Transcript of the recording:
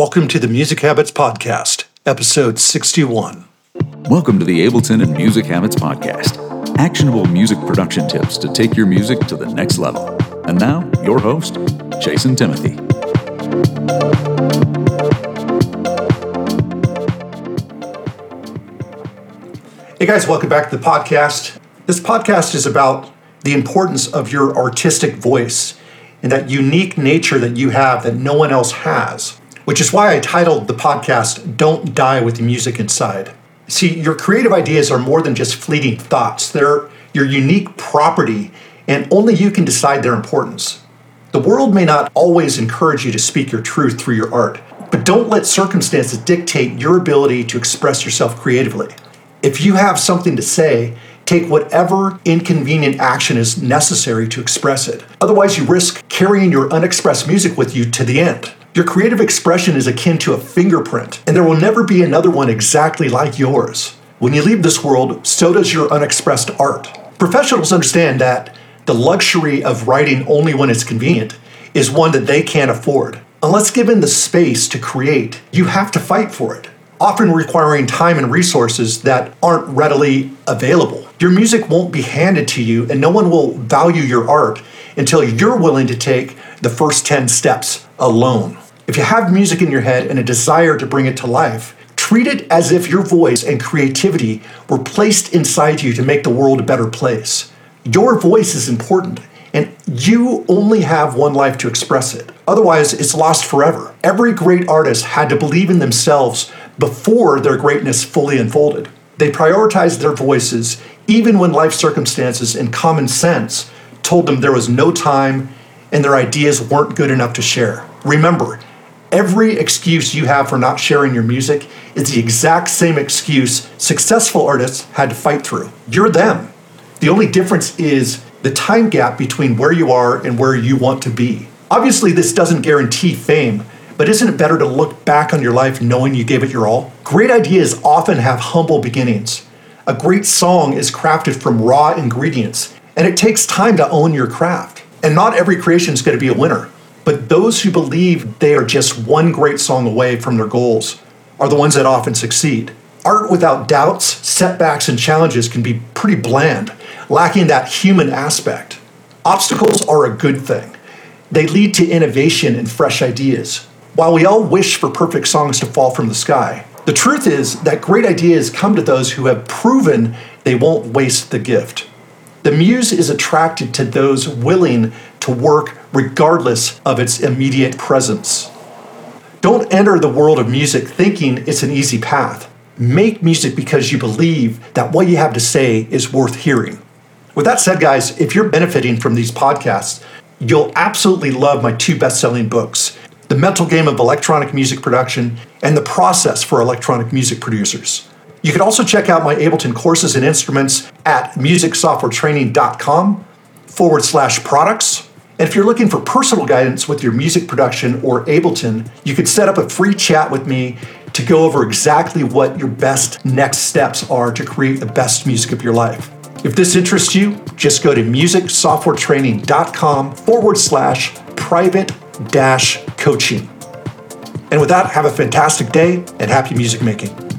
Welcome to the Music Habits Podcast, episode 61. Welcome to the Ableton and Music Habits Podcast actionable music production tips to take your music to the next level. And now, your host, Jason Timothy. Hey guys, welcome back to the podcast. This podcast is about the importance of your artistic voice and that unique nature that you have that no one else has, which is why I titled the podcast Don't Die with the Music Inside. See, your creative ideas are more than just fleeting thoughts, they're your unique property, and only you can decide their importance. The world may not always encourage you to speak your truth through your art, but don't let circumstances dictate your ability to express yourself creatively. If you have something to say, take whatever inconvenient action is necessary to express it. Otherwise, you risk carrying your unexpressed music with you to the end. Your creative expression is akin to a fingerprint, and there will never be another one exactly like yours. When you leave this world, so does your unexpressed art. Professionals understand that the luxury of writing only when it's convenient is one that they can't afford. Unless given the space to create, you have to fight for it, often requiring time and resources that aren't readily available. Your music won't be handed to you, and no one will value your art until you're willing to take the first 10 steps alone. If you have music in your head and a desire to bring it to life, treat it as if your voice and creativity were placed inside you to make the world a better place. Your voice is important, and you only have one life to express it. Otherwise, it's lost forever. Every great artist had to believe in themselves before their greatness fully unfolded. They prioritized their voices even when life circumstances and common sense told them there was no time and their ideas weren't good enough to share. Remember, every excuse you have for not sharing your music is the exact same excuse successful artists had to fight through. You're them. The only difference is the time gap between where you are and where you want to be. Obviously, this doesn't guarantee fame, but isn't it better to look back on your life knowing you gave it your all? Great ideas often have humble beginnings. A great song is crafted from raw ingredients, and it takes time to own your craft. And not every creation is going to be a winner. But those who believe they are just one great song away from their goals are the ones that often succeed. Art without doubts, setbacks, and challenges can be pretty bland, lacking that human aspect. Obstacles are a good thing. They lead to innovation and fresh ideas. While we all wish for perfect songs to fall from the sky, the truth is that great ideas come to those who have proven they won't waste the gift. The muse is attracted to those willing to work regardless of its immediate presence. Don't enter the world of music thinking it's an easy path. Make music because you believe that what you have to say is worth hearing. With that said, guys, if you're benefiting from these podcasts, you'll absolutely love my two best selling books The Mental Game of Electronic Music Production and The Process for Electronic Music Producers. You can also check out my Ableton courses and instruments at musicsoftwaretraining.com forward slash products. And if you're looking for personal guidance with your music production or Ableton, you can set up a free chat with me to go over exactly what your best next steps are to create the best music of your life. If this interests you, just go to musicsoftwaretraining.com forward slash private dash coaching. And with that, have a fantastic day and happy music making.